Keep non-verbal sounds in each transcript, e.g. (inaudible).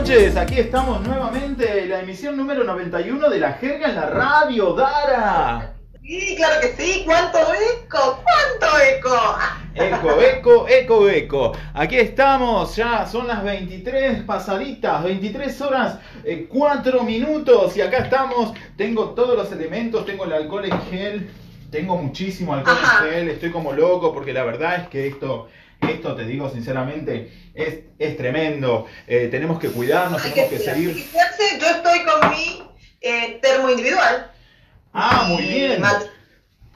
noches, aquí estamos nuevamente, la emisión número 91 de La Jerga en la Radio, Dara. Sí, claro que sí. ¿Cuánto eco? ¿Cuánto eco? Eco, eco, eco, eco. Aquí estamos, ya son las 23 pasaditas, 23 horas, 4 minutos y acá estamos. Tengo todos los elementos, tengo el alcohol en gel, tengo muchísimo alcohol Ajá. en gel, estoy como loco porque la verdad es que esto, esto te digo sinceramente, es, es tremendo. Eh, tenemos que cuidarnos, Hay tenemos que seguir. que cuidarse. Yo estoy con mi eh, termo individual. Ah, muy bien. mate-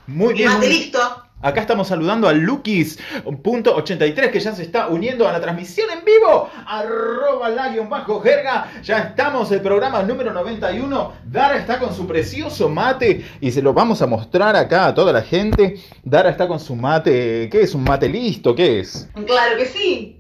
Muy bien. muy mate bien. listo. Acá estamos saludando a Lukis.83 que ya se está uniendo a la transmisión en vivo. Arroba la guion bajo jerga. Ya estamos, el programa número 91. Dara está con su precioso mate y se lo vamos a mostrar acá a toda la gente. Dara está con su mate. ¿Qué es? ¿Un mate listo? ¿Qué es? Claro que sí.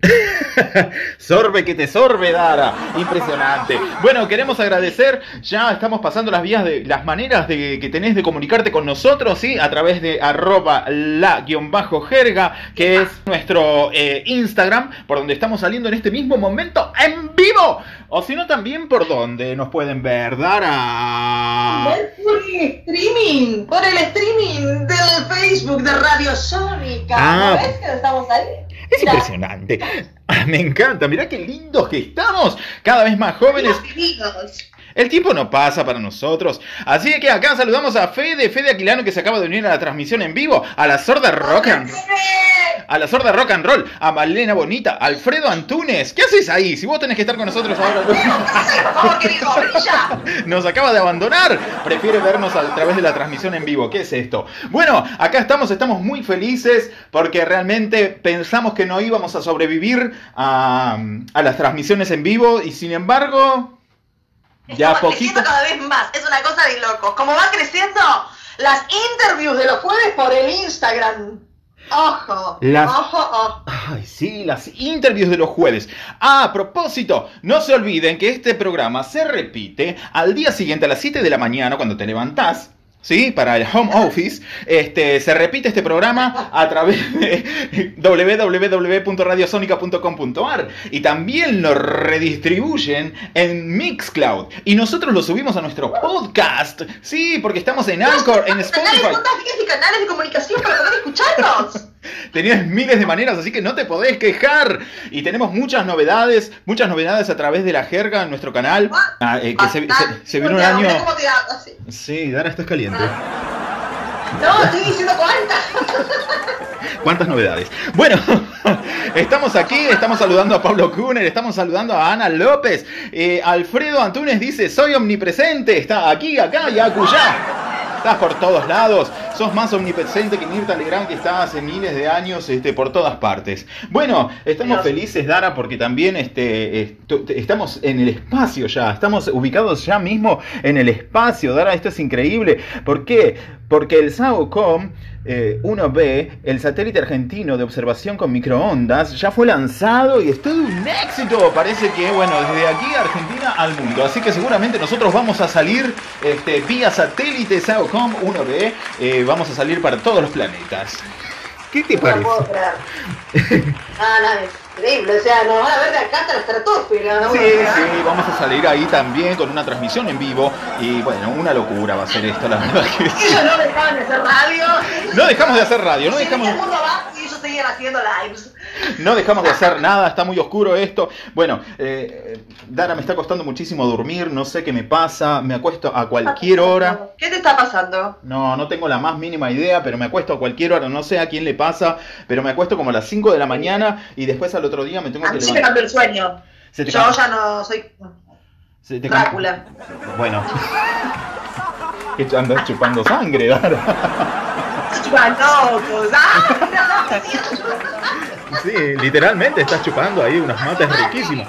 (laughs) Sorbe que te sorbe, Dara. Impresionante. Bueno, queremos agradecer. Ya estamos pasando las vías de las maneras de, que tenés de comunicarte con nosotros, ¿sí? A través de arroba la-jerga, que es nuestro eh, Instagram, por donde estamos saliendo en este mismo momento en vivo. O si no, también por donde nos pueden ver, Dara. Por el streaming. Por el streaming del Facebook de Radio Sónica. Ah. ¿No ves que estamos ahí? Es Mira, impresionante. (laughs) Me encanta. Mirá qué lindos que estamos. Cada vez más jóvenes. El tiempo no pasa para nosotros. Así que acá saludamos a Fede, Fede Aquilano que se acaba de unir a la transmisión en vivo, a la sorda rock and a la sorda rock and roll, a Malena Bonita, Alfredo Antunes. ¿Qué haces ahí? Si vos tenés que estar con nosotros ahora. (laughs) Nos acaba de abandonar. Prefiere vernos a través de la transmisión en vivo. ¿Qué es esto? Bueno, acá estamos, estamos muy felices porque realmente pensamos que no íbamos a sobrevivir a, a las transmisiones en vivo y sin embargo, ya Estamos poquito. cada vez más. Es una cosa de locos. Como van creciendo las interviews de los jueves por el Instagram. Ojo. Las- Ojo, ojo. Ay, sí, las interviews de los jueves. Ah, a propósito, no se olviden que este programa se repite al día siguiente a las 7 de la mañana cuando te levantás. ¿Sí? Para el home office. Este, se repite este programa a través de www.radiosonica.com.ar y también lo redistribuyen en Mixcloud. Y nosotros lo subimos a nuestro podcast. Sí, porque estamos en Anchor, en Canales, Spotify. ¿cuántas vías y canales de comunicación para poder escucharnos? Tenías miles de maneras, así que no te podés quejar. Y tenemos muchas novedades, muchas novedades a través de la jerga en nuestro canal. Ah, eh, que se, se, se viene un año. Sí, Dara, estás caliente. No, estoy diciendo cuántas. ¿Cuántas novedades? Bueno, (laughs) estamos aquí, estamos saludando a Pablo Kuhner, estamos saludando a Ana López. Eh, Alfredo Antunes dice: Soy omnipresente. Está aquí, acá y acullá. Estás por todos lados. Sos más omnipresente que Mirta Legrand, que está hace miles de años este, por todas partes. Bueno, estamos Dios. felices, Dara, porque también este, estamos en el espacio ya. Estamos ubicados ya mismo en el espacio, Dara. Esto es increíble. ¿Por qué? Porque el SAOCOM eh, 1B, el satélite argentino de observación con microondas, ya fue lanzado y es todo un éxito. Parece que, bueno, desde aquí Argentina al mundo. Así que seguramente nosotros vamos a salir este, vía satélite SAOCOM 1B. eh, vamos a salir para todos los planetas. ¿Qué te No parece? (laughs) no, es increíble. O sea, nos van a ver de acá hasta la estratosfera. ¿no? Sí, sí, vamos a salir ahí también con una transmisión en vivo. Y bueno, una locura va a ser esto, la verdad que sí. Ellos no dejaban de hacer radio. No dejamos de hacer radio, no dejamos... venía el mundo abajo y ellos seguían haciendo lives. No dejamos de hacer nada, está muy oscuro esto. Bueno, eh, Dara, me está costando muchísimo dormir, no sé qué me pasa, me acuesto a cualquier hora. ¿Qué te está pasando? No, no tengo la más mínima idea, pero me acuesto a cualquier hora, no sé a quién le pasa, pero me acuesto como a las 5 de la mañana y después al otro día me tengo A que mí se me levantar. cambió el sueño. Yo ya no soy se te Drácula. Bueno. (laughs) Andas chupando sangre, Dara. Chupanocos. (laughs) ¡Ah! Sí, literalmente estás chupando ahí unos mates riquísimos.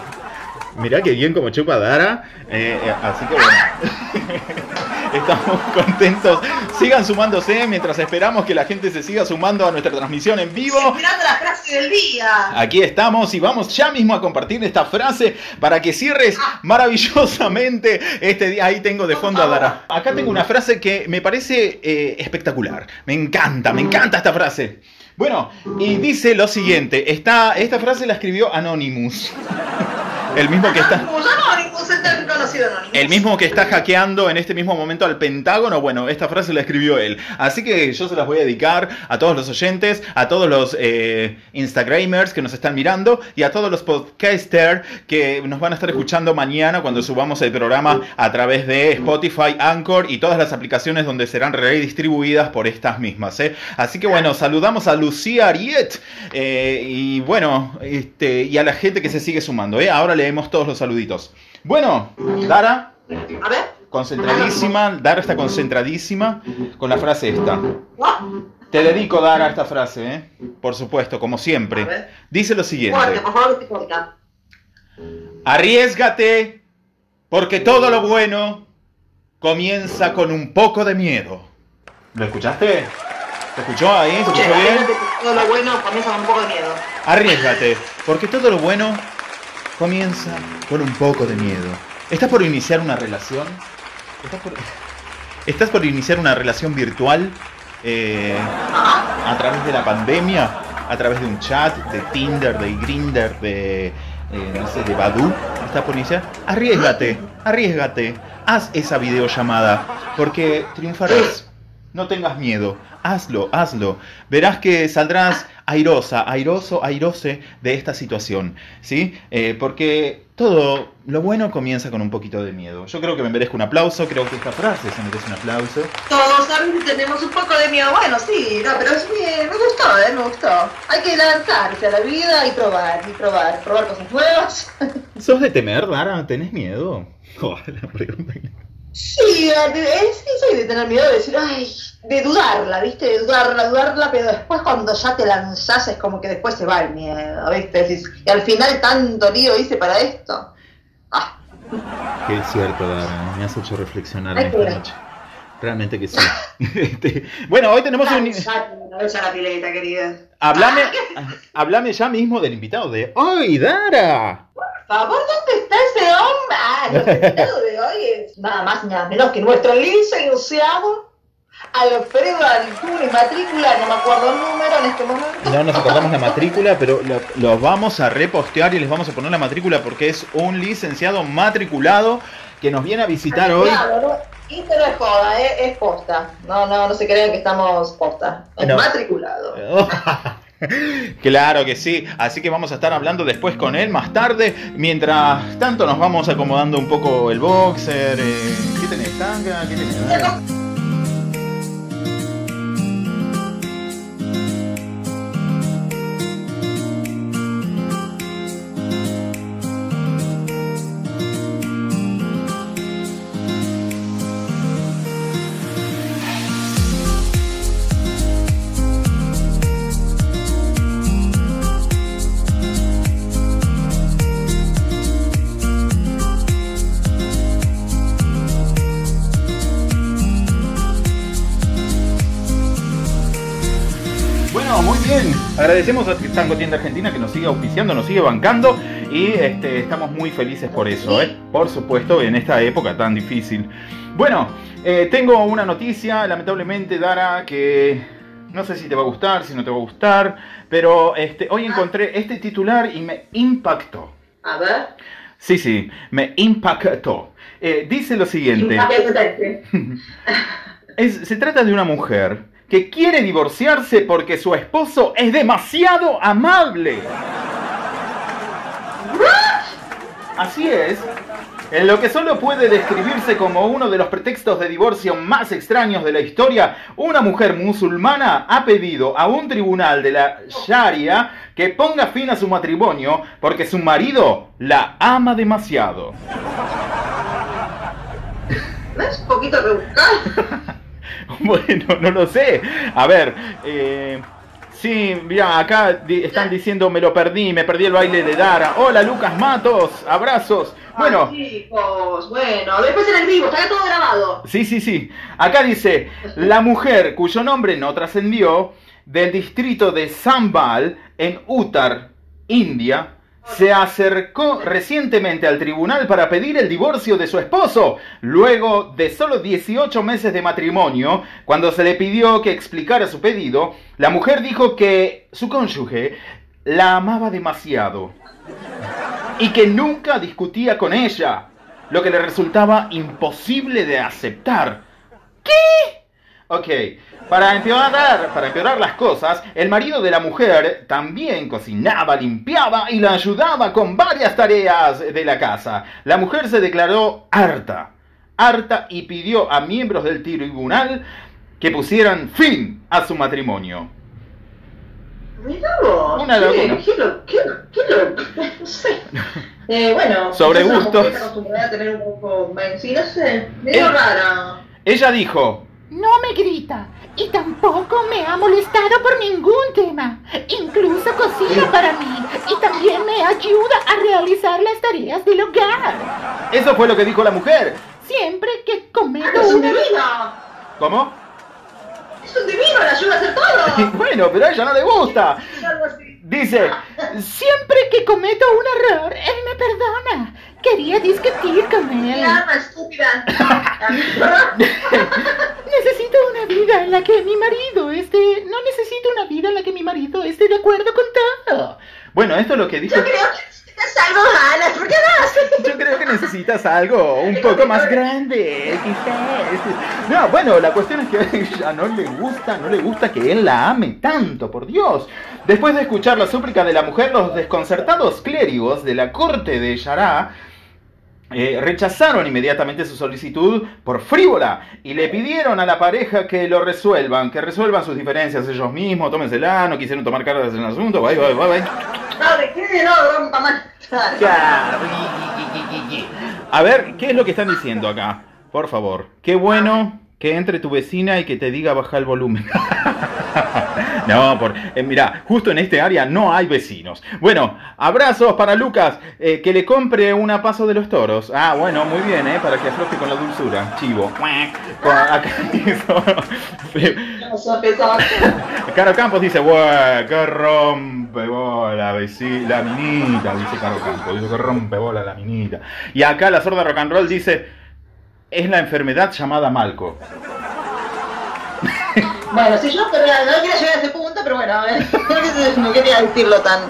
Mirá que bien como chupa Dara. eh, eh, así que bueno. (laughs) Estamos contentos. Sigan sumándose mientras esperamos que la gente se siga sumando a nuestra transmisión en vivo. Esperando la frase del día. Aquí estamos y vamos ya mismo a compartir esta frase para que cierres maravillosamente este día. Ahí tengo de fondo a Dara. Acá tengo una frase que me parece eh, espectacular. Me encanta, me encanta esta frase. Bueno, y dice lo siguiente. Esta, esta frase la escribió Anonymous. El mismo que está. El mismo que está hackeando en este mismo momento al Pentágono, bueno, esta frase la escribió él. Así que yo se las voy a dedicar a todos los oyentes, a todos los eh, Instagramers que nos están mirando y a todos los podcasters que nos van a estar escuchando mañana cuando subamos el programa a través de Spotify, Anchor y todas las aplicaciones donde serán redistribuidas por estas mismas. ¿eh? Así que bueno, saludamos a Lucía Ariet eh, y bueno, este, y a la gente que se sigue sumando. ¿eh? Ahora leemos todos los saluditos. Bueno, Dara, A ver. concentradísima, Dara está concentradísima con la frase esta. Te dedico, Dara, esta frase, ¿eh? por supuesto, como A siempre. Dice lo siguiente. Arriesgate, porque todo lo bueno comienza con un poco de miedo. ¿Lo escuchaste? ¿Te escuchó ahí? ¿Se escuchó bien? todo lo bueno comienza con un poco de miedo. Arriesgate, porque todo lo bueno comienza con un poco de miedo. ¿Estás por iniciar una relación? ¿Estás por, estás por iniciar una relación virtual eh, a través de la pandemia? ¿A través de un chat, de Tinder, de Grindr, de, eh, no sé, de Badoo? ¿Estás por iniciar? Arriesgate, arriesgate. Haz esa videollamada, porque triunfarás. No tengas miedo, hazlo, hazlo. Verás que saldrás airosa, airoso, airose de esta situación, ¿sí? Eh, porque todo lo bueno comienza con un poquito de miedo. Yo creo que me merezco un aplauso, creo que esta frase se merece un aplauso. Todos tenemos un poco de miedo. Bueno, sí, no, pero es bien, me gustó, ¿eh? Me gustó. Hay que lanzarse a la vida y probar, y probar, probar cosas nuevas. ¿Sos de temer, Dara? ¿Tenés miedo? (laughs) Oh, la pregunta. Sí, eh, eh, sí, soy de tener miedo de decir, ay, de dudarla, ¿viste? De dudarla, dudarla, pero después cuando ya te lanzás es como que después se va el miedo, ¿viste? Y al final tanto lío hice para esto. Ah, es cierto, Dara, me has hecho reflexionar Ay, esta noche. Realmente que sí. (laughs) Este, bueno, hoy tenemos un... lanzate una vez a la pileta, querida. Hablame, hablame ya mismo del invitado de hoy, Dara. Por favor, ¿dónde está ese hombre? Ah, nuestro invitado de hoy es nada más ni nada menos que nuestro licenciado Alfredo Antunes, matrícula, no me acuerdo el número en este momento. No nos acordamos la matrícula, pero lo, lo vamos a repostear y les vamos a poner la matrícula porque es un licenciado matriculado que nos viene a visitar hoy. Claro, ¿no? Esto no es joda, eh, es posta. No, no, no se crean que estamos posta. Es No. matriculado. (laughs) (laughs) Claro que sí, así que vamos a estar hablando después con él más tarde. Mientras tanto nos vamos acomodando un poco el boxer. eh, ¿Qué tenés, tanga? ¿Qué tenés? Agradecemos a Tango Tienda Argentina que nos sigue auspiciando, nos sigue bancando y este, estamos muy felices por eso, ¿eh? por supuesto, en esta época tan difícil. Bueno, eh, tengo una noticia, lamentablemente, Dara, que no sé si te va a gustar, si no te va a gustar, pero este, hoy encontré este titular y me impactó. A ver. Sí, sí, me impactó. Eh, dice lo siguiente. (laughs) Es- se trata de una mujer que quiere divorciarse porque su esposo es demasiado amable. Así es. En lo que solo puede describirse como uno de los pretextos de divorcio más extraños de la historia, una mujer musulmana ha pedido a un tribunal de la Sharia que ponga fin a su matrimonio porque su marido la ama demasiado. ¿No es un poquito rebuscado? (laughs) (laughs) Bueno, no lo sé. A ver, eh, sí, mira, acá di- están diciendo me lo perdí, me perdí el baile de Dara. Hola Lucas Matos, abrazos. Bueno, Ay, chicos, bueno, después en el vivo, está todo grabado. sí, sí, sí. Acá dice, la mujer cuyo nombre no trascendió, del distrito de Sambal, en Uttar, India, se acercó recientemente al tribunal para pedir el divorcio de su esposo, luego de solo 18 meses de matrimonio, cuando se le pidió que explicara su pedido, la mujer dijo que su cónyuge la amaba demasiado. y que nunca discutía con ella, lo que le resultaba imposible de aceptar. ¿Qué? Ok, para empeorar, para empeorar las cosas, el marido de la mujer también cocinaba, limpiaba y la ayudaba con varias tareas de la casa. La mujer se declaró harta, harta y pidió a miembros del tribunal que pusieran fin a su matrimonio. Mira vos. Una qué- locura. qué lo- qué lo- qué lo- no sé. Eh, bueno. (laughs) Sobre gustos. acostumbrada a tener un poco. Sí, no sé. Medio rara. Ella dijo, No me grita y tampoco me ha molestado por ningún tema. Incluso cocina para mí y también me ayuda a realizar las tareas del hogar. eso fue lo que dijo la mujer. Siempre que cometo ¡Es un una... divino! ¿Cómo? ¡Es un divino! ¡Le ayuda a hacer todo! (laughs) Bueno, pero a ella no le gusta. (laughs) Dice, Siempre que cometo un error, él me perdona. Quería discutir con él. ¡Me ama, estúpida! (laughs) Necesito una vida en la que mi marido esté... No necesito una vida en la que mi marido esté de acuerdo con todo. bueno, esto es lo que dijo. Yo creo que necesitas algo ganas. ¿Por qué no? Yo creo que necesitas algo un poco más grande, quizás. No, bueno, la cuestión es que (laughs) a ella no le gusta, no le gusta que él la ame tanto, por Dios. Después de escuchar la súplica de la mujer, los desconcertados clérigos de la corte de Yará eh, rechazaron inmediatamente su solicitud por frívola y le pidieron a la pareja que lo resuelvan, que resuelvan sus diferencias ellos mismos, tómensela, no quisieron tomar cartas en el asunto, bye, bye, bye, bye. A ver, ¿qué es lo que están diciendo acá? Por favor, qué bueno que entre tu vecina y que te diga baja el volumen. (laughs) no, por, eh, mira, justo en este área no hay vecinos. Bueno, abrazos para Lucas, eh, que le compre una paso de los toros. Ah, bueno, muy bien, ¿eh? Para que afloje con la dulzura. Chivo. (laughs) Caro Campos dice. ¡Qué rompe bola, veci- la minita! Dice Caro Campos, dice que rompe bola la minita. Y acá la sorda rock and roll dice, es la enfermedad llamada Malco. Bueno, si yo pero no quería llegar a ese punto, pero bueno, a ver, (laughs) no quería decirlo tan.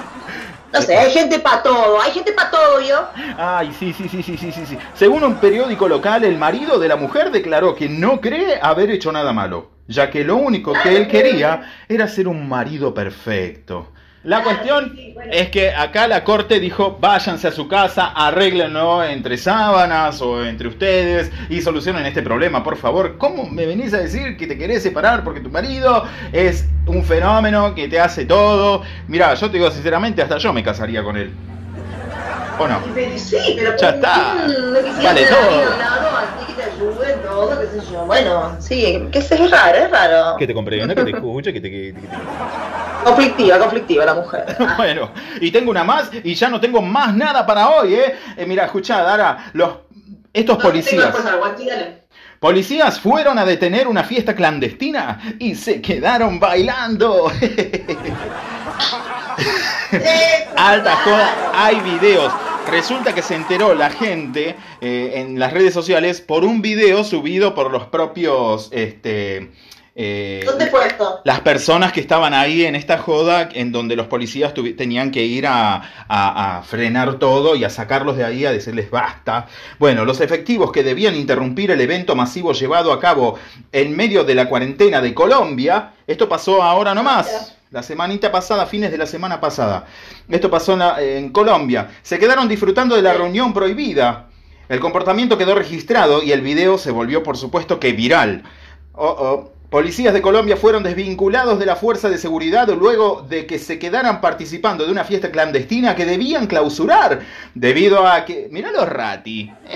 No sé, hay gente para todo, hay gente para todo, yo. Ay, sí, sí, sí, sí, sí, sí, sí. Según un periódico local, el marido de la mujer declaró que no cree haber hecho nada malo, ya que lo único que él quería era ser un marido perfecto. La cuestión es que acá la corte dijo, váyanse a su casa, arréglenlo entre sábanas o entre ustedes y solucionen este problema, por favor. ¿Cómo me venís a decir que te querés separar porque tu marido es un fenómeno que te hace todo? Mira, yo te digo sinceramente, hasta yo me casaría con él. ¿O no? Pero Sí, pero Ya está. Vale, todo. alguien al lado, así que te ayude, todo, qué sé yo. Bueno, sí, que es raro, es raro. Que te comprenda, que te escuche, que te... que- que te- Conflictiva, conflictiva la mujer. (laughs) Bueno, y tengo una más y ya no tengo más nada para hoy, ¿eh? Eh, mira, escuchá, Dara, los, estos policías... Policías fueron a detener una fiesta clandestina y se quedaron bailando. (laughs) Eh, (laughs) Alta joda, hay videos. Resulta que se enteró la gente eh, en las redes sociales por un video subido por los propios este, eh, ¿Dónde fue esto? las personas que estaban ahí en esta joda en donde los policías tenían que ir a, a- a frenar todo y a sacarlos de ahí a decirles basta. Bueno, los efectivos que debían interrumpir el evento masivo llevado a cabo en medio de la cuarentena de Colombia, esto pasó ahora nomás. La semanita pasada, fines de la semana pasada. Esto pasó en, la- en Colombia. Se quedaron disfrutando de la reunión prohibida. El comportamiento quedó registrado y el video se volvió, por supuesto, que viral. Oh, oh. Policías de Colombia fueron desvinculados de la fuerza de seguridad luego de que se quedaran participando de una fiesta clandestina que debían clausurar debido a que... Mirá los rati. (laughs)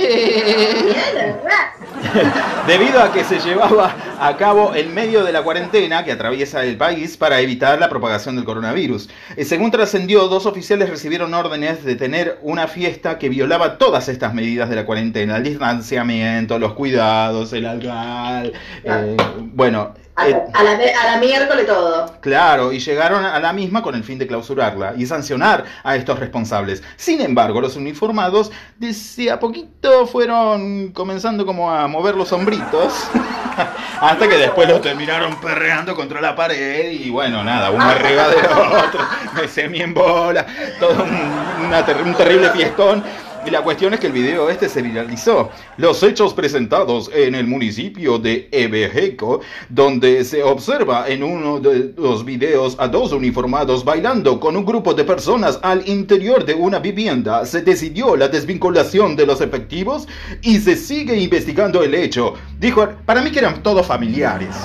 Debido a que se llevaba a cabo en medio de la cuarentena que atraviesa el país para evitar la propagación del coronavirus. Eh, Según trascendió, dos oficiales recibieron órdenes de tener una fiesta que violaba todas estas medidas de la cuarentena, el distanciamiento, los cuidados, el alcohol. eh, bueno, A, eh, a la, a la miércoles todo. Claro, y llegaron a la misma con el fin de clausurarla y sancionar a estos responsables. Sin embargo, los uniformados desde a poquito fueron comenzando como a mover los hombritos (laughs) Hasta que después lo terminaron perreando contra la pared y bueno, nada, uno arriba del otro, me semi en bola, todo un, una ter- un terrible fiestón. Y la cuestión es que el video este se viralizó. Los hechos presentados en el municipio de Ebejeco, donde se observa en uno de los videos a dos uniformados bailando con un grupo de personas al interior de una vivienda, se decidió la desvinculación de los efectivos y se sigue investigando el hecho. Dijo, para mí que eran todos familiares.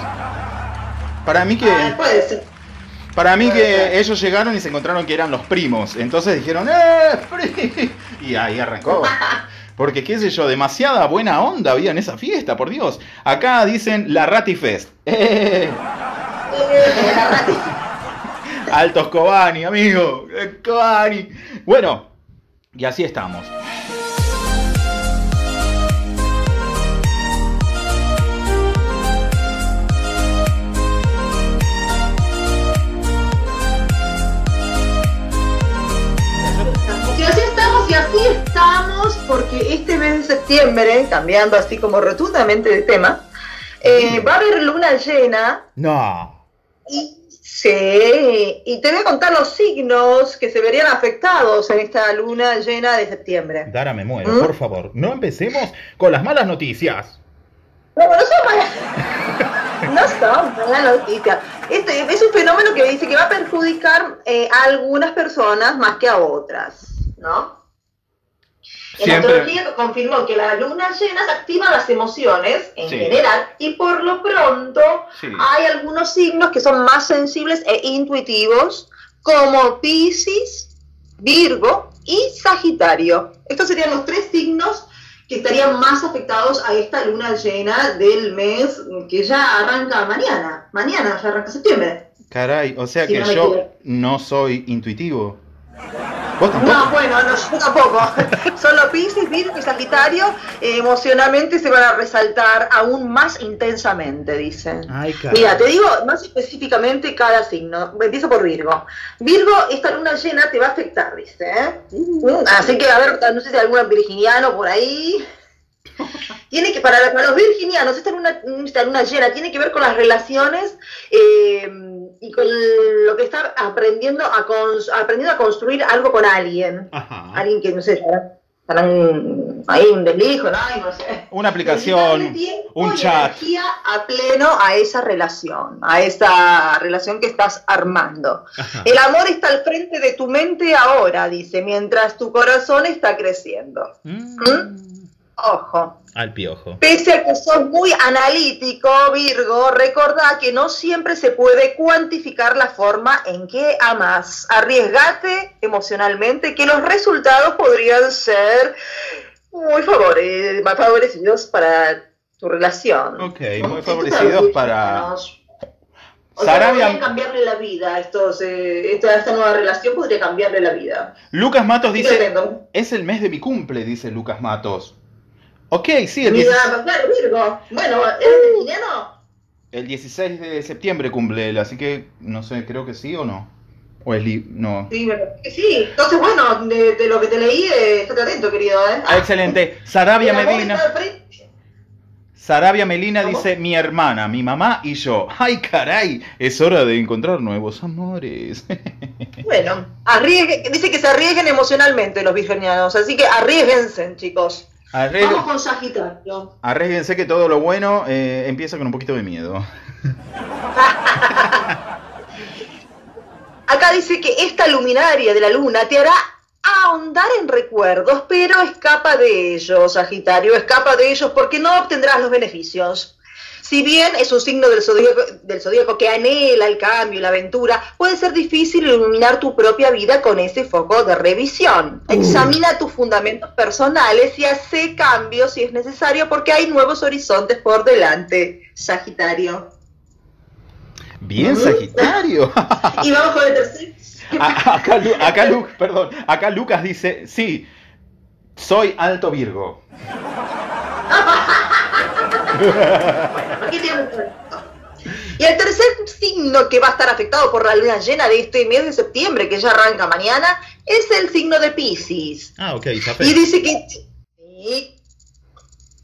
Para mí que... Ah. Para mí que ellos llegaron y se encontraron que eran los primos. Entonces dijeron, ¡eh! Pri-". Y ahí arrancó. Porque, qué sé yo, demasiada buena onda había en esa fiesta, por Dios. Acá dicen la Ratifest. (laughs) ¡Eh! La Altos amigo. Cobani. Bueno, y así estamos. Así estamos, porque este mes de septiembre, cambiando así como rotundamente de tema, eh, va a haber luna llena No. y sí, y te voy a contar los signos que se verían afectados en esta luna llena de septiembre. Dara, me muero, ¿Mm? por favor. No empecemos con las malas noticias. No, no son malas. (laughs) No son malas noticias. Este es un fenómeno que dice que va a perjudicar eh, a algunas personas más que a otras, ¿no? En Siempre- astrología confirmó que la luna llena activa las emociones en Sí. general y por lo pronto Sí. hay algunos signos que son más sensibles e intuitivos como Piscis, Virgo y Sagitario. Estos serían los tres signos que estarían más afectados a esta luna llena del mes que ya arranca mañana. Mañana ya arranca septiembre. Caray, o sea Si que no yo equivoco. no soy intuitivo. No, bueno, no, yo tampoco. (laughs) Solo Piscis, Virgo y Sagitario eh, emocionalmente se van a resaltar aún más intensamente, dicen. Ay. Mira, te digo más específicamente cada signo. Empiezo por Virgo. Virgo, esta luna llena te va a afectar, dice. ¿eh? Mm, Así que, a ver, no sé si hay algún virginiano por ahí. (laughs) Tiene que, para, para los virginianos, esta luna, esta luna llena tiene que ver con las relaciones eh, y con lo que está aprendiendo a, cons- aprendiendo a construir algo con alguien. Ajá. Alguien que, no sé, estará- estarán ahí un deslijo, ¿no? No sé. Una aplicación, un chat. a pleno a esa relación, a esa relación que estás armando. Ajá. El amor está al frente de tu mente ahora, dice, mientras tu corazón está creciendo. Mm. Ojo. Al piojo. Pese a que sos muy analítico, Virgo, recordá que no siempre se puede cuantificar la forma en que amas. Arriesgate emocionalmente que los resultados podrían ser muy favore- favorecidos para tu relación. Ok, muy favorecidos para... O sea, Sarabia- podrían cambiarle la vida. Estos, eh, esta, esta nueva relación podría cambiarle la vida. Lucas Matos dice, es el mes de mi cumple, dice Lucas Matos. Ok, sí, el, Mira, 16 claro, Virgo. Bueno, ¿eres virginiano? el 16 de septiembre cumple él, así que no sé, creo que sí o no. O es li- no. Sí, sí. Entonces, bueno, de, de lo que te leí, eh, estate atento, querido, ¿eh? Ah, excelente. Sarabia Medina. Sarabia Melina ¿Cómo? dice mi hermana, mi mamá y yo. ¡Ay, caray! Es hora de encontrar nuevos amores. (laughs) Bueno, arriesgue- dice que se arriesguen emocionalmente los virginianos, así que arriesguense, chicos. Arregl- Vamos con Sagitario. Arriesguense que todo lo bueno eh, empieza con un poquito de miedo. (laughs) Acá dice que esta luminaria de la luna te hará ahondar en recuerdos, pero escapa de ellos, Sagitario, escapa de ellos porque no obtendrás los beneficios. Si bien es un signo del zodíaco, del zodíaco que anhela el cambio y la aventura, puede ser difícil iluminar tu propia vida con ese foco de revisión. Examina tus fundamentos personales y hace cambios si es necesario porque hay nuevos horizontes por delante, Sagitario. Bien, Ujú. Sagitario. (laughs) Y vamos con el tercer. (laughs) Acá, acá perdón, acá Lucas dice, sí, soy alto Virgo. Aquí tiene. Y el tercer signo que va a estar afectado por la luna llena de este mes de septiembre, que ya arranca mañana, es el signo de Pisces. Ah, ok, Y dice que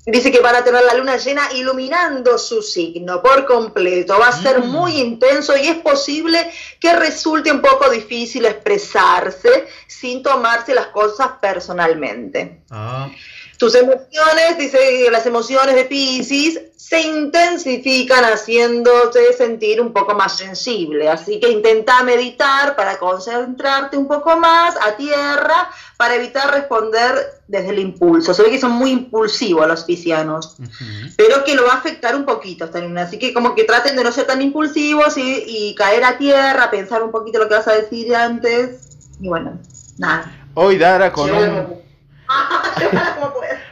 Dice que van a tener la luna llena iluminando su signo por completo. Va a ser Mm. muy intenso y es posible que resulte un poco difícil expresarse sin tomarse las cosas personalmente. Ah, Tus emociones, dice que las emociones de Pisces se intensifican haciéndote sentir un poco más sensible. Así que intenta meditar para concentrarte un poco más a tierra para evitar responder desde el impulso. Se ve que son muy impulsivos los piscianos, pero que lo va a afectar un poquito esta luna. Así que como que traten de no ser tan impulsivos y, y caer a tierra, pensar un poquito lo que vas a decir antes. Y bueno, nada. Hoy Dara con un...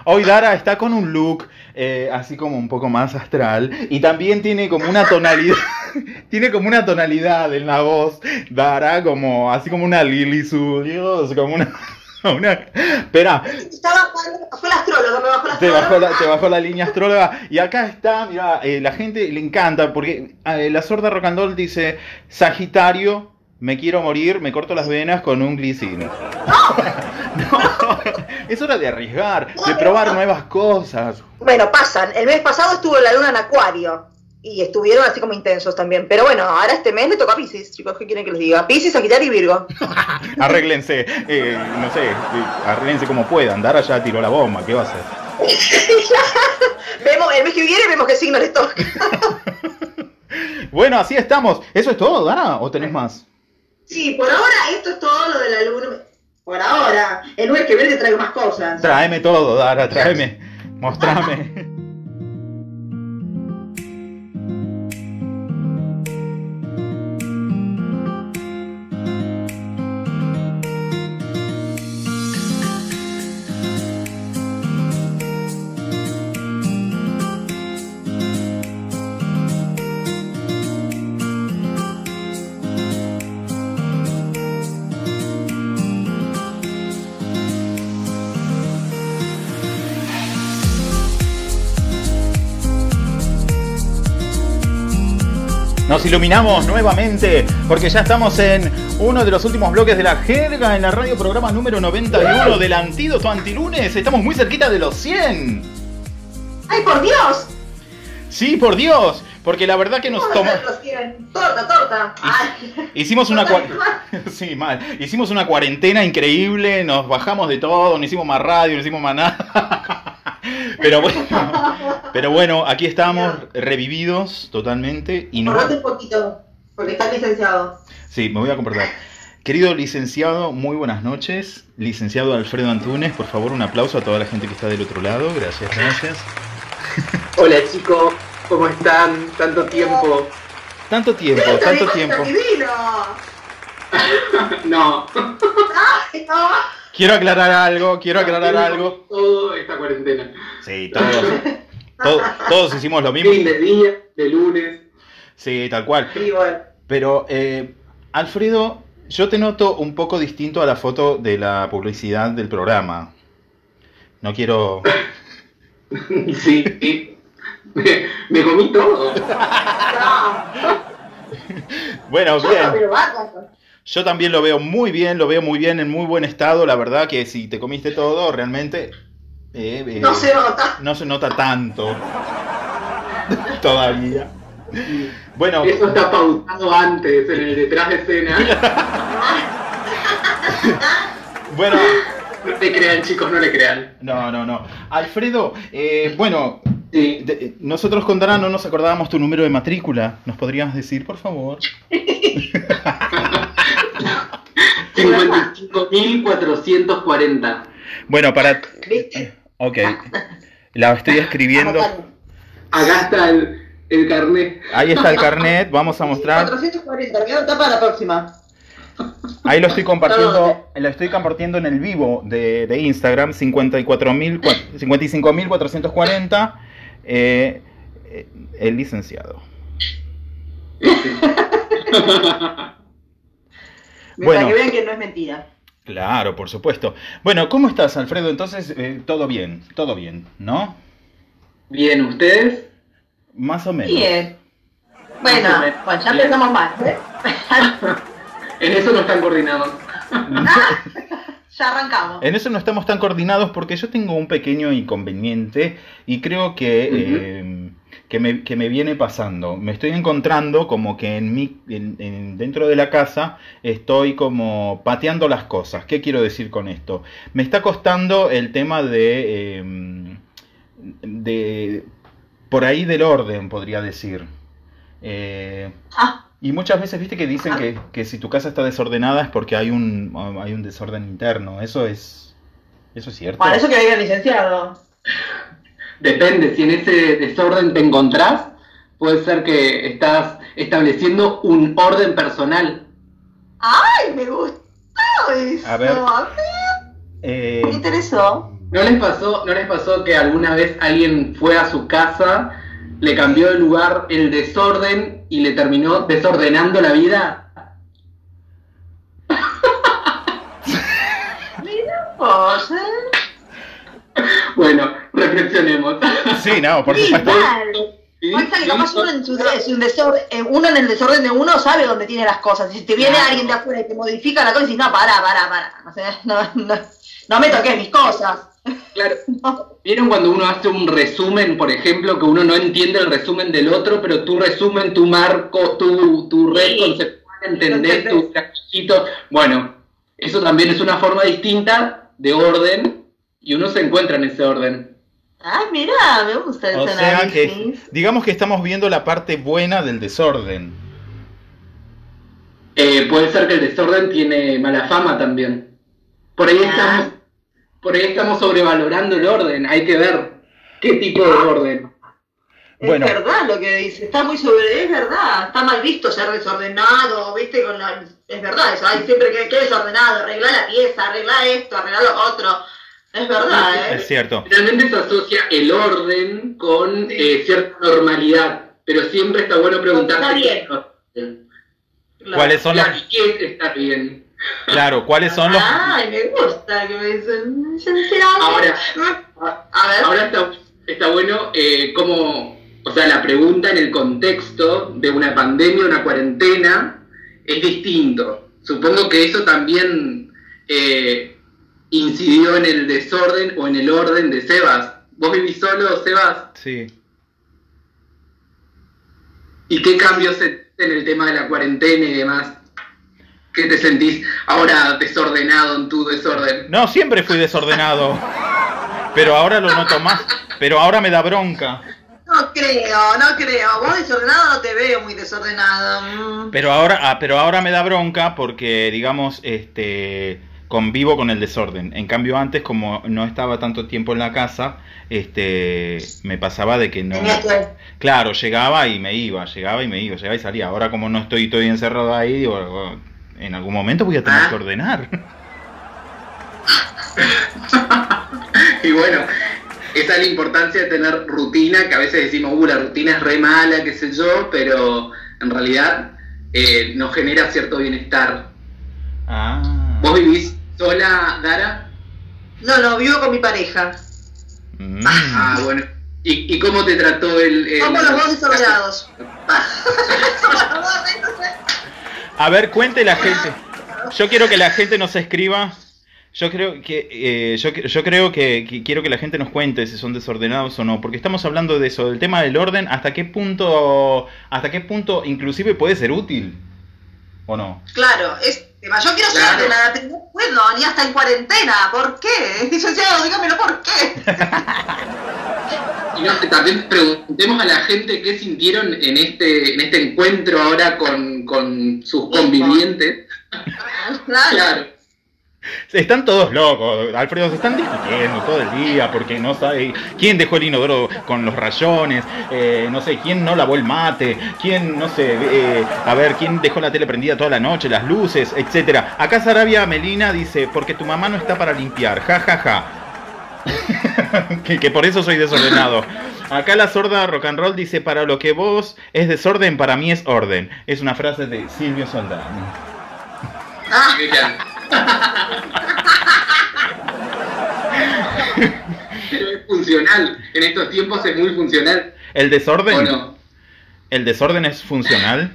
Hoy Dara está con un look eh, así como un poco más astral y también tiene como una tonalidad, (laughs) tiene como una tonalidad en la voz, Dara como así como una Lily Studios, como una, (laughs) una espera, Estaba fue astrólogo, me te bajó, la, te bajó la línea astróloga y acá está, mira, eh, la gente le encanta porque eh, la sorda Rocandol dice Sagitario, me quiero morir, me corto las venas con un glicino. No, (laughs) es hora de arriesgar, de probar nuevas cosas. Bueno, pasan. El mes pasado estuvo la luna en Acuario. Y estuvieron así como intensos también. Pero bueno, ahora este mes le toca a Pisces, chicos, ¿qué quieren que les diga? Pisces, Sagitario y Virgo. (laughs) Arréglense, eh, no sé, eh, arréglense como puedan. Dara ya tiró la bomba, ¿qué va a hacer? (laughs) vemos, el mes que viene vemos qué signo les toca. Bueno, así estamos. ¿Eso es todo, Dara? ¿O tenés más? Sí, por ahora esto es todo lo de la luna. Por ahora. El mes que viene te traigo más cosas. Tráeme todo, Dara, tráeme. (laughs) Mostrame. (laughs) Nos iluminamos nuevamente porque ya estamos en uno de los últimos bloques de la jerga en la radio programa número 91 del Antídoto Antilunes. Estamos muy cerquita de los 100. ¡Ay, por Dios! Sí, por Dios, porque la verdad que nos ¿Cómo tomó... van a ser los 100? Torta, torta. Ay. Hicimos una cua- (laughs) sí, mal. Hicimos una cuarentena increíble, nos bajamos de todo, no hicimos más radio, no hicimos más nada. Pero bueno, (laughs) pero bueno, aquí estamos revividos totalmente y Correte un poquito, porque está licenciado. Sí, me voy a comportar. Querido licenciado, muy buenas noches. Licenciado Alfredo Antunes, por favor, un aplauso a toda la gente que está del otro lado. Gracias, gracias. (laughs) Hola chicos, ¿cómo están? Tanto tiempo. Tanto tiempo, tanto tiempo. divino! (laughs) No, ¡Ay, no! Quiero aclarar algo, quiero aclarar algo. Todo esta cuarentena. Sí, todos, (laughs) todos, todos hicimos lo mismo. Fin de día, de lunes. Sí, tal cual. Pero, eh, Alfredo, yo te noto un poco distinto a la foto de la publicidad del programa. No quiero... (laughs) Sí, sí. Me, me comí todo. No, (laughs) Bueno, bien. Yo también lo veo muy bien, lo veo muy bien, en muy buen estado. La verdad que si te comiste todo, realmente eh, eh, No se nota. no se nota tanto (laughs) todavía. Bueno, Eso está pautado antes, en el detrás de escena. (laughs) bueno, No le crean chicos, no le crean. no, no, no. Alfredo, eh, bueno, Sí. de- nosotros con Dara no nos acordábamos tu número de matrícula. ¿Nos podrías decir, por favor? (laughs) 55.440. Bueno, para... ¿Viste? Ok, la estoy escribiendo. Acá está el, el carnet. Ahí está el carnet, vamos a mostrar. 440, queda tapa la próxima. Ahí lo estoy compartiendo, lo estoy compartiendo en el vivo de, de Instagram, 54.000 cua- 55.440, eh, eh, el licenciado. Bueno. Para que vean que no es mentira. Claro, por supuesto. Bueno, ¿cómo estás, Alfredo? Entonces, eh, todo bien, todo bien, ¿no? Bien, ¿ustedes? Más o menos. Bien. Bueno, pues ya empezamos mal, ¿eh? (laughs) En eso no están coordinados. (laughs) (laughs) Ya arrancamos. En eso no estamos tan coordinados porque yo tengo un pequeño inconveniente y creo que, eh, que, me, que me viene pasando. Me estoy encontrando como que en mi, en- en- dentro de la casa estoy como pateando las cosas. ¿Qué quiero decir con esto? Me está costando el tema de, eh, de por ahí del orden, podría decir. Eh, Ah, y muchas veces, viste, que dicen que, que si tu casa está desordenada es porque hay un, hay un desorden interno. Eso es, eso es cierto. para eso que diga licenciado. Depende, si en ese desorden te encontrás, puede ser que estás estableciendo un orden personal. ¡Ay, me gustó eso! A ver. A Eh, Me interesó. ¿No les pasó, no les pasó que alguna vez alguien fue a su casa, le cambió de lugar el desorden y le terminó desordenando la vida? Vos, ¿eh? Bueno, reflexionemos. sí, no, por supuesto. mal. Sí, Pasa que sí, capaz uno en, su, en su desorden, uno en el desorden de uno sabe dónde tiene las cosas. Si te viene Claro. alguien de afuera y te modifica la cosa y dices, no, pará, pará, pará. O sea, no, no, no me toques mis cosas. Claro. (laughs) ¿Vieron cuando uno hace un resumen, por ejemplo, que uno no entiende el resumen del otro, pero tu resumen, tu marco, tu, tu red Sí. conceptual, entendés entendés. tu cachito? Bueno, eso también es una forma distinta de orden y uno se encuentra en ese orden. Ay, mira, me gusta el O sea que, digamos que estamos viendo la parte buena del desorden. Eh, puede ser que el desorden tiene mala fama también. Por ahí Ah. estamos, por ahí estamos sobrevalorando el orden. Hay que ver qué tipo de orden. Bueno. Es verdad lo que dice, está muy sobre, es verdad, está mal visto ser desordenado, viste, con la, es verdad eso, hay siempre que, que desordenado, arregla la pieza, arregla esto, arregla lo otro, es verdad, Es ¿eh? cierto. Finalmente se asocia el orden con eh, cierta normalidad, pero siempre está bueno preguntarse Está qué bien. es. ¿Cuáles son ¿y qué es estar bien? Claro, cuáles son los, Ay, me gusta que me dicen, licenciado. Ahora, a ver, ahora está, está bueno eh, como, o sea, la pregunta en el contexto de una pandemia, una cuarentena, es distinto. Supongo que eso también eh, incidió en el desorden o en el orden de Sebas. ¿Vos vivís solo, Sebas? sí. ¿Y qué cambios en el tema de la cuarentena y demás? ¿Qué te sentís ahora desordenado en tu desorden? No, siempre fui desordenado. Pero ahora lo noto más. Pero ahora me da bronca. no creo, no creo, vos desordenado no te veo muy desordenado. mm. Pero ahora, ah, pero ahora me da bronca porque, digamos, este convivo con el desorden. En cambio, antes, como no estaba tanto tiempo en la casa, este me pasaba de que no. Claro, llegaba y me iba, llegaba y me iba, llegaba y salía. Ahora como no estoy todo encerrado ahí, digo, "Oh, en algún momento voy a tener Ah. que ordenar. (laughs) Y bueno, esa es la importancia de tener rutina, que a veces decimos, uh, la rutina es re mala, qué sé yo, pero en realidad eh, nos genera cierto bienestar. Ah. ¿Vos vivís sola, Dara? No, no, vivo con mi pareja. Mm. Ah, bueno. ¿Y, y cómo te trató el...? el- Somos los dos desordenados. (laughs) Somos los dos, A ver, cuente la gente. Yo quiero que la gente nos escriba. Yo creo que eh, yo, yo creo que, que quiero que la gente nos cuente si son desordenados o no, porque estamos hablando de eso, del tema del orden, hasta qué punto, hasta qué punto inclusive puede ser útil o no. Claro, es tema. Yo quiero ser Claro. ordenada, pero no puedo, ni hasta en cuarentena. ¿Por qué? (laughs) Licenciado, dígamelo por qué. (laughs) Y no, también preguntemos a la gente qué sintieron en este, en este encuentro ahora con, con sus convivientes. (laughs) Claro. Claro. Están todos locos, Alfredo, se están discutiendo todo el día porque no sabe quién dejó el inodoro con los rayones, eh, no sé, quién no lavó el mate, quién, no sé, eh, a ver, quién dejó la tele prendida toda la noche, las luces, etcétera. Acá Sarabia Melina dice, porque tu mamá no está para limpiar, ja, ja, ja. (laughs) que, que por eso soy desordenado. Acá la sorda rock and roll dice, para lo que vos es desorden, para mí es orden. Es una frase de Silvio Soldano. Pero es funcional. En estos tiempos es muy funcional. El desorden, ¿O no? el desorden es funcional.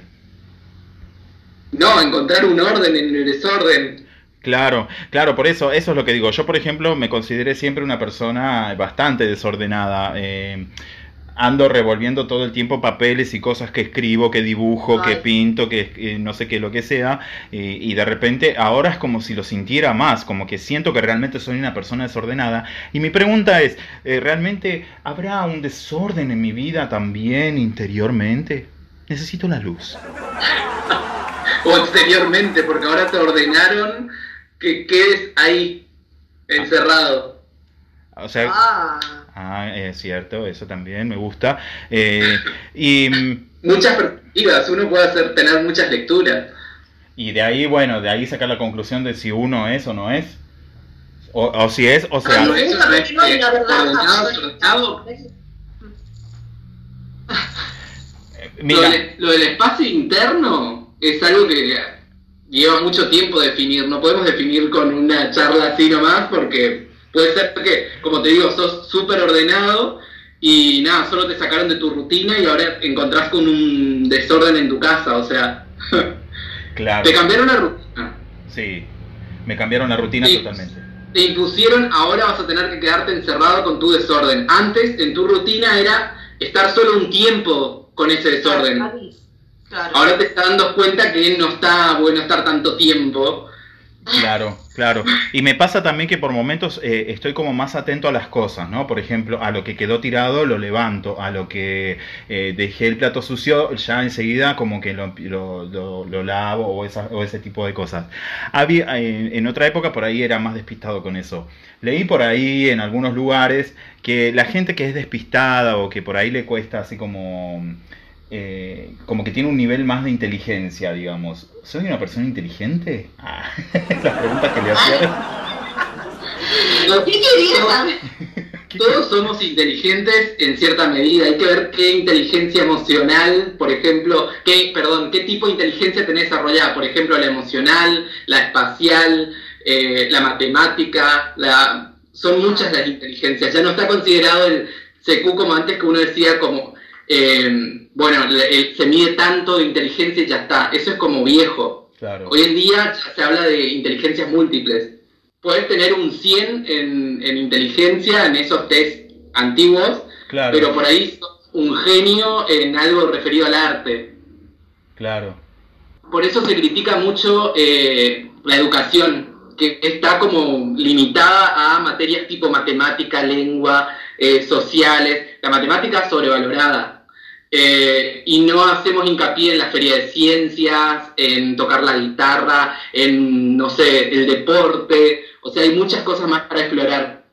No, encontrar un orden en el desorden. Claro, claro, por eso, eso es lo que digo. Yo, por ejemplo, me consideré siempre una persona bastante desordenada. Eh, ando revolviendo todo el tiempo papeles y cosas que escribo, que dibujo, que pinto, que eh, no sé qué, lo que sea. Y, y de repente ahora es como si lo sintiera más, como que siento que realmente soy una persona desordenada. Y mi pregunta es, eh, ¿realmente habrá un desorden en mi vida también interiormente? Necesito la luz. (laughs) O exteriormente, porque ahora te ordenaron que quedes ahí, encerrado. O sea, Ah. ah, es cierto, eso también me gusta. Eh, y... (laughs) Muchas perspectivas, uno puede hacer, tener muchas lecturas. Y de ahí, bueno, de ahí sacar la conclusión de si uno es o no es. O, o si es o sea. Ah, no es. (laughs) Lo, Mira, de- lo del espacio interno es algo que lleva mucho tiempo definir. No podemos definir con una charla así nomás porque puede ser que, como te digo, sos súper ordenado y nada, solo te sacaron de tu rutina y ahora encontrás con un desorden en tu casa. O sea, (laughs) claro, te cambiaron la rutina. sí. Me cambiaron la rutina Sí. totalmente. Te impusieron, ahora vas a tener que quedarte encerrado con tu desorden. Antes, en tu rutina era estar solo un tiempo con ese desorden. Claro. Ahora te estás dando cuenta que no está bueno estar tanto tiempo. Claro, claro. Y me pasa también que por momentos eh, estoy como más atento a las cosas, ¿no? Por ejemplo, a lo que quedó tirado lo levanto, a lo que eh, dejé el plato sucio, ya enseguida como que lo, lo- lo- lo lavo o, esa- o ese tipo de cosas. Había, en, en otra época por ahí era más despistado con eso. Leí por ahí en algunos lugares que la gente que es despistada o que por ahí le cuesta así como... eh, como que tiene un nivel más de inteligencia, digamos. ¿Soy una persona inteligente? Ah, (laughs) la pregunta que le hacía. ¿Qué saber? (laughs) Todos somos inteligentes en cierta medida. Hay que ver qué inteligencia emocional, por ejemplo, qué, perdón, qué tipo de inteligencia tenés desarrollada. Por ejemplo, la emocional, la espacial, eh, la matemática, la... son muchas las inteligencias. Ya no está considerado el CQ como antes que uno decía como, eh, bueno, le- se mide tanto de inteligencia y ya está. Eso es como viejo. Claro. Hoy en día ya se habla de inteligencias múltiples. Puedes tener un 100 en, en inteligencia en esos test antiguos, Claro, pero por ahí sos un genio en algo referido al arte. claro. Por eso se critica mucho eh, la educación, que está como limitada a materias tipo matemática, lengua, eh, sociales. La matemática sobrevalorada. Eh, y no hacemos hincapié en la feria de ciencias, en tocar la guitarra, en, no sé, el deporte. O sea, hay muchas cosas más para explorar.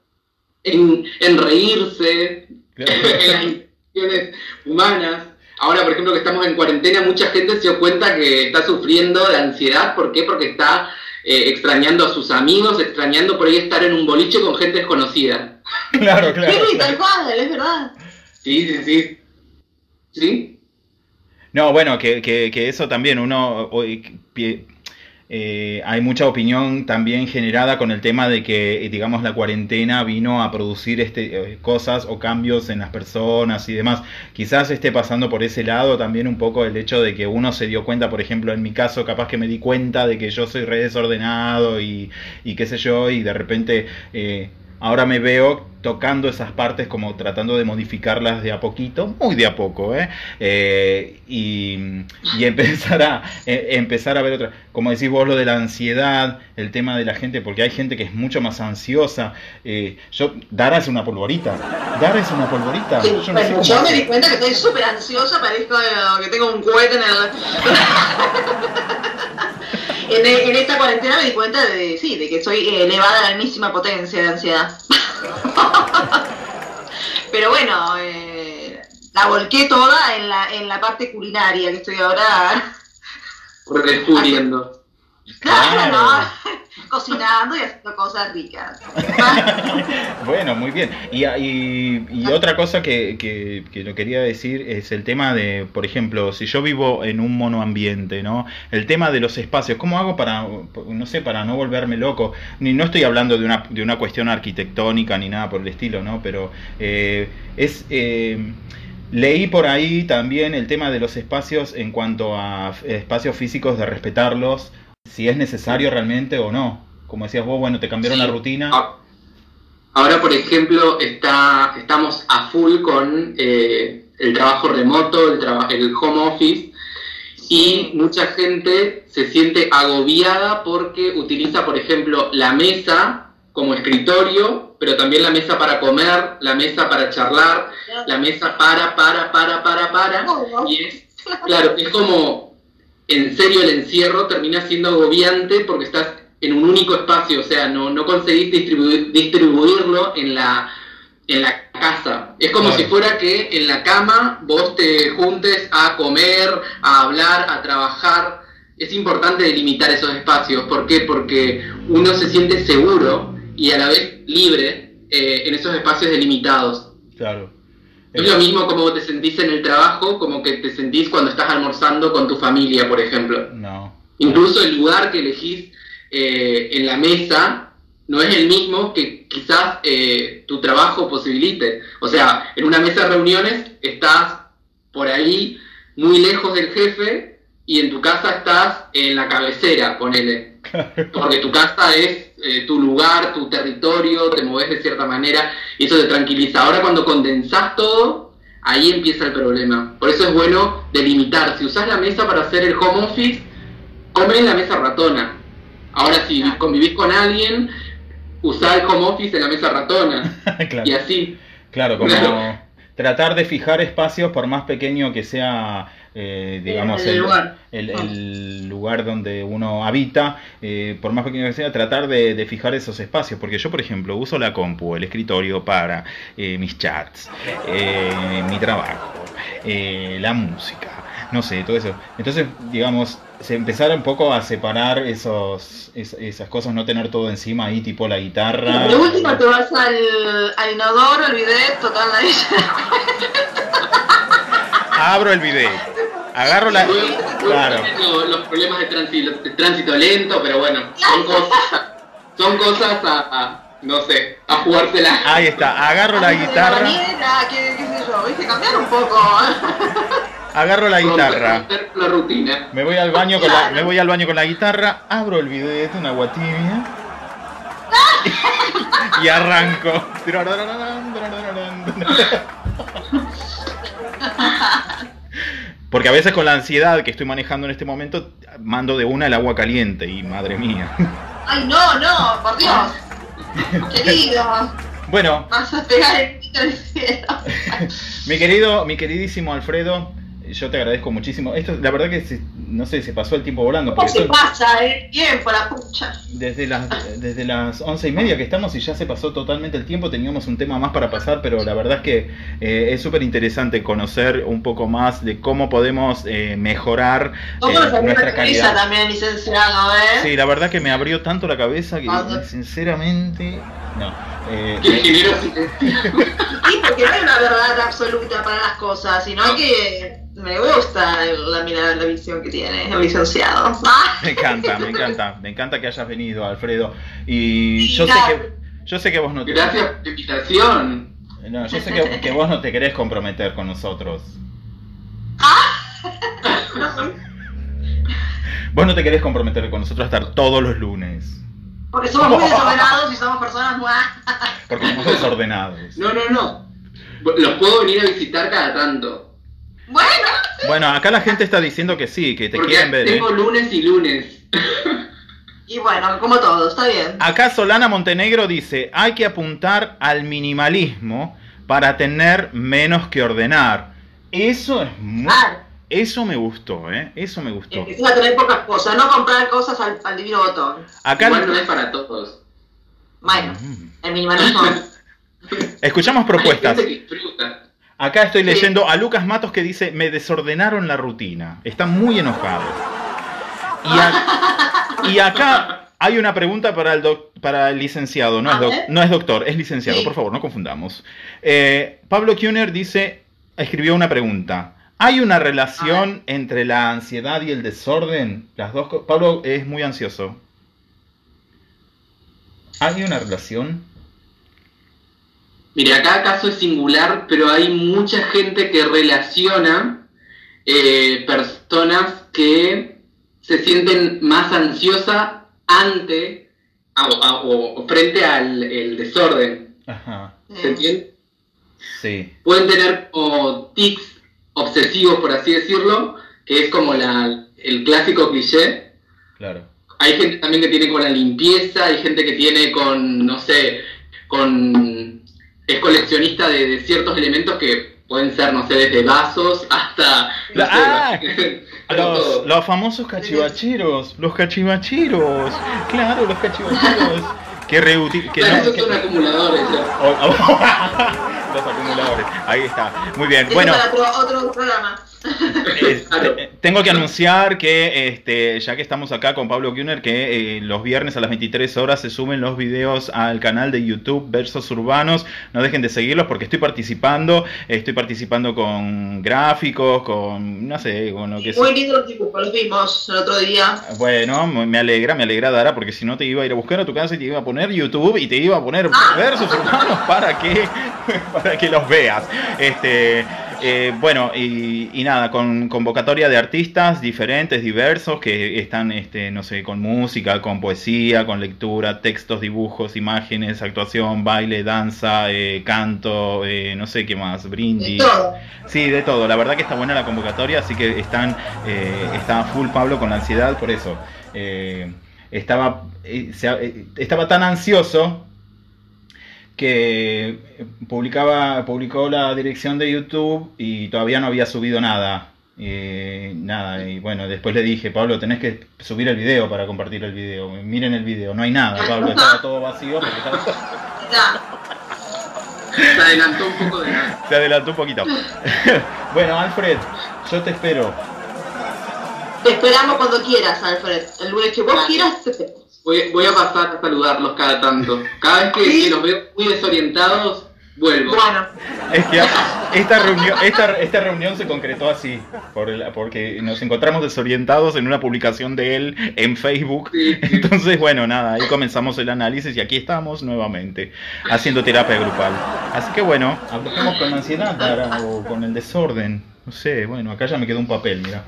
En, en reírse, (laughs) en las intenciones humanas. Ahora, por ejemplo, que estamos en cuarentena, mucha gente se dio cuenta que está sufriendo de ansiedad. ¿Por qué? Porque está eh, extrañando a sus amigos, extrañando por ahí estar en un boliche con gente desconocida. Claro, claro. Sí, tal cual, es verdad. Sí, sí, sí. ¿Sí? No, bueno, que, que, que eso también uno hoy eh, hay mucha opinión también generada con el tema de que, eh, digamos, la cuarentena vino a producir este, eh, cosas o cambios en las personas y demás. Quizás esté pasando por ese lado también un poco el hecho de que uno se dio cuenta, por ejemplo, en mi caso, capaz que me di cuenta de que yo soy re desordenado y, y qué sé yo, y de repente eh, ahora me veo tocando esas partes como tratando de modificarlas de a poquito, muy de a poco, ¿eh? Eh, y, y (laughs) empezar a eh, empezar a ver otra, como decís vos lo de la ansiedad, el tema de la gente, porque hay gente que es mucho más ansiosa. eh, yo, Dara es una polvorita, Dara es una polvorita. Sí, yo no sé bueno, cómo yo me di cuenta que estoy súper ansiosa, parezco eh, que tengo un cohete en el... (laughs) en, en esta cuarentena me di cuenta de, sí, de que eh, elevada a la mismísima potencia de ansiedad. (laughs) Pero bueno, eh, la volqué toda en la, en la parte culinaria, que estoy ahora... Redescubriendo. Claro. ¿no? (laughs) cocinando y haciendo cosas ricas. (laughs) Bueno, muy bien. Y, y, y otra cosa que, que, que lo quería decir es el tema de, por ejemplo, si yo vivo en un monoambiente, ¿no? El tema de los espacios, ¿cómo hago para, no sé, para no volverme loco? Ni no estoy hablando de una, de una cuestión arquitectónica ni nada por el estilo, ¿no? Pero eh, es... eh, Leí por ahí también el tema de los espacios en cuanto a espacios físicos, de respetarlos, si es necesario realmente o no. como decías vos, bueno, te cambiaron Sí. la rutina. Ah, Ahora, por ejemplo, está, estamos a full con eh, el trabajo remoto, el, traba- el home office, y mucha gente se siente agobiada porque utiliza, por ejemplo, la mesa como escritorio, pero también la mesa para comer, la mesa para charlar, la mesa para, para, para, para, para, y es, claro, es como, en serio, el encierro termina siendo agobiante porque estás en un único espacio, o sea, no, no conseguís distribuir- distribuirlo en la, en la casa. Es como Claro. si fuera que en la cama vos te juntes a comer, a hablar, a trabajar. Es importante delimitar esos espacios. ¿Por qué? Porque uno se siente seguro y a la vez libre eh, en esos espacios delimitados. Claro. Es lo mismo como te sentís en el trabajo, como que te sentís cuando estás almorzando con tu familia, por ejemplo. No. Incluso el lugar que elegís eh, en la mesa no es el mismo que quizás eh, tu trabajo posibilite. O sea, en una mesa de reuniones estás por ahí muy lejos del jefe y en tu casa estás en la cabecera, ponele. (laughs) Porque tu casa es eh, tu lugar, tu territorio, te moves de cierta manera y eso te tranquiliza. Ahora cuando condensás todo, ahí empieza el problema. Por eso es bueno delimitar. Si usás la mesa para hacer el home office, come en la mesa ratona. Ahora si convivís con alguien, usá el home office en la mesa ratona. (laughs) claro. Y así. Claro, como Claro. tratar de fijar espacios por más pequeño que sea, eh, digamos, El el, lugar. el- el lugar donde uno habita, eh, por más pequeño que sea, tratar de, de fijar esos espacios. Porque yo, por ejemplo, uso la compu, el escritorio para eh, mis chats, eh, mi trabajo, eh, la música, no sé, todo eso. Entonces, digamos, se empezar un poco a separar esos, es- esas cosas, no tener todo encima ahí, tipo la guitarra. De última te vas al, al inodoro, al bidet, total da Abro el bidet. Agarro la. Luego Claro. vienen lo- los problemas de tránsito, de tránsito lento, pero bueno, son cosas, son cosas a, a, no sé, a jugársela. Ahí está. Agarro la cuenta. guitarra. bañera, qué, qué sé yo, viste, cambiar un poco. (laughs) Agarro la guitarra. La rutina. Me voy al baño con la, me voy al baño con la guitarra, abro el bidet, una agua tibia. (laughs) Y arranco. (laughs) Porque a veces con la ansiedad que estoy manejando en este momento, mando de una el agua caliente y madre mía. Ay, no, no, por Dios. Querido, Bueno, vas a pegar el pito del cielo. (laughs) mi querido, mi queridísimo Alfredo, yo te agradezco muchísimo. Esto, la verdad que se- no sé, se pasó el tiempo volando. ¿Cómo se son- pasa el tiempo, la pucha? Desde las, desde las once y media que estamos y ya se pasó totalmente el tiempo, teníamos un tema más para pasar, pero la verdad es que eh, es súper interesante conocer un poco más de cómo podemos eh, mejorar ¿Cómo eh, nuestra calidad. también, licenciado, eh? Sí, la verdad que me abrió tanto la cabeza que sinceramente... No. eh. (laughs) (laughs) Sí, porque no hay una verdad absoluta para las cosas, sino que me gusta la mirada, la visión que tiene el licenciado. Ah, Me encanta, me encanta, me encanta que hayas venido, Alfredo. Y yo sé que, yo sé que vos no te, Gracias por la invitación. no, yo sé que, que vos no te querés comprometer con nosotros. Vos no te querés comprometer con nosotros a estar todos los lunes, Porque somos muy (laughs) desordenados y somos personas muy... (laughs) porque somos desordenados. No, no, no. Los puedo venir a visitar cada tanto. Bueno, Bueno, acá la gente está diciendo que sí, que te Porque quieren ver. ¿eh? tengo lunes y lunes. y bueno, como todo, está bien. Acá Solana Montenegro dice, hay que apuntar al minimalismo para tener menos que ordenar. Eso es muy... Claro, Eso me gustó, ¿eh? Eso me gustó. empezar a tener pocas cosas, no comprar cosas al, al divino botón. Acá Igual no es para todos. Bueno, Mm. el minimalismo. (laughs) escuchamos propuestas. Acá estoy leyendo a Lucas Matos que dice, me desordenaron la rutina. Está muy enojado. Y, a- y acá hay una pregunta para el, doc- para el licenciado. No es, A doc- ver. no es doctor, es licenciado. Sí. Por favor, no confundamos. Eh, Pablo Kuhner dice, escribió una pregunta. ¿Hay una relación entre la ansiedad y el desorden? Las dos Pablo es muy ansioso. ¿Hay una relación? Mire, acá caso es singular, pero hay mucha gente que relaciona eh, personas que se sienten más ansiosas ante o, frente al el desorden. Ajá. ¿Se entiende? Sí. Pueden tener tics obsesivos, por así decirlo, que es como la, el clásico cliché. Claro. Hay gente también que tiene con la limpieza, hay gente que tiene con, no sé, con... es coleccionista de, de ciertos elementos que pueden ser, no sé, desde vasos hasta... (laughs) no sé, Ah, (laughs) Los, los famosos cachivacheros, los cachivacheros, claro, los cachivacheros. Que reutil, que no- que- son acumuladores. ya. o- o- (laughs) los acumuladores, ahí está, muy bien. Eso Bueno, para otro programa. (laughs) Claro. tengo que anunciar que, este, ya que estamos acá con Pablo Kuhner, que eh, los viernes a las 23 horas se suben los videos al canal de YouTube Versos Urbanos. No dejen de seguirlos porque estoy participando, estoy participando con gráficos, con, no sé, con lo que. Muy lindo los dibujos, los vimos el otro día. Bueno, me alegra, me alegra Dara, porque si no te iba a ir a buscar a tu casa y te iba a poner YouTube y te iba a poner versos urbanos para que, (laughs) para que los veas. Este, eh, bueno, y, y nada, con convocatoria de artistas diferentes, diversos, que están, este, no sé, con música, con poesía, con lectura, textos, dibujos, imágenes, actuación, baile, danza, eh, canto, eh, no sé qué más, De brindis. todo. Sí, de todo. La verdad que está buena la convocatoria, así que están eh, está full Pablo con ansiedad por eso. Eh, estaba, eh, estaba tan ansioso que publicaba, publicó la dirección de YouTube y todavía no había subido nada. Eh, nada, y bueno, después le dije, Pablo, tenés que subir el video para compartir el video. Miren el video, no hay nada, Pablo, estaba todo vacío porque estaba- Ya. Se adelantó un poco de nada. se adelantó un poquito. (laughs) bueno, Alfred, yo te espero. Te esperamos cuando quieras, Alfred. El lunes que vos quieras, te. Voy, voy a pasar a saludarlos cada tanto. Cada vez que, Sí. que los veo muy desorientados, vuelvo. Bueno, Es que esta reunión, esta, esta reunión se concretó así, por el- porque nos encontramos desorientados en una publicación de él en Facebook. Sí, sí. Entonces, bueno, nada, ahí comenzamos el análisis y aquí estamos nuevamente, haciendo terapia grupal. Así que bueno, hablemos con la ansiedad ahora, o con el desorden. No sé, bueno, acá ya me quedó un papel, mira.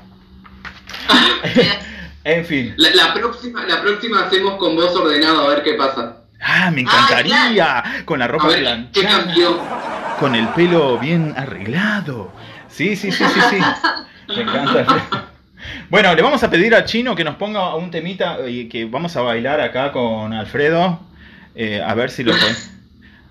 En fin. La, la próxima, la próxima hacemos con voz ordenado a ver qué pasa. Ah, me encantaría, con la ropa ver qué planchada. cambió. con el pelo bien arreglado. Sí, sí, sí, sí, sí. Me encanta. (laughs) Bueno, le vamos a pedir a Chino que nos ponga un temita y que vamos a bailar acá con Alfredo. Eh, a ver si lo puede.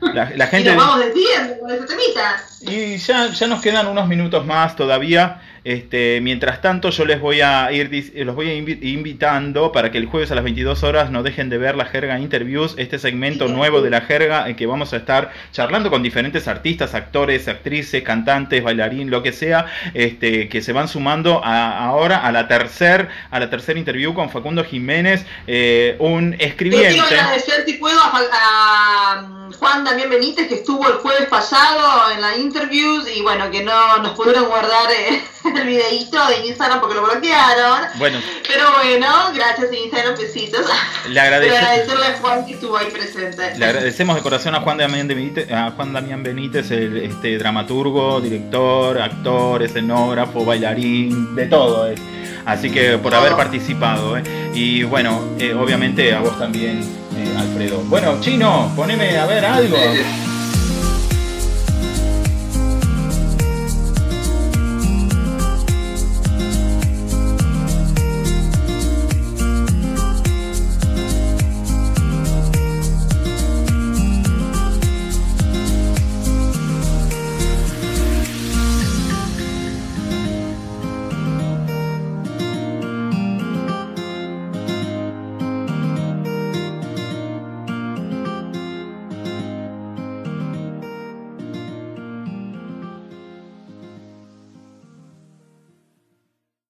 (laughs) La, la y gente. nos vamos despidiendo con ese temita. Y ya, ya nos quedan unos minutos más todavía. Este, mientras tanto, yo les voy a ir eh, los voy a invi- invitando para que el jueves a las 22 horas no dejen de ver la Jerga Interviews, este segmento nuevo de la Jerga en que vamos a estar charlando con diferentes artistas, actores, actrices, cantantes, bailarín, lo que sea, este, que se van sumando a- ahora a la tercer a la tercera interview con Facundo Jiménez, eh, un Le quiero escribiente. agradecer, si puedo, a, a, Juan Damián Benítez, que estuvo el jueves pasado en la interviews y bueno, que no nos pudieron guardar eh, (laughs) el videíto de Instagram porque lo bloquearon. Bueno, Pero bueno, gracias Instagram, besitos. le Pero agradecemos. agradecerle a Juan que estuvo ahí presente. Le agradecemos de corazón a Juan Damián Benítez, a Juan Damián Benítez el este, dramaturgo, director, actor, escenógrafo, bailarín, de todo. eh. Así que por haber participado. eh. Y bueno, eh, obviamente a vos también, eh, Alfredo. Bueno, Chino, poneme a ver algo.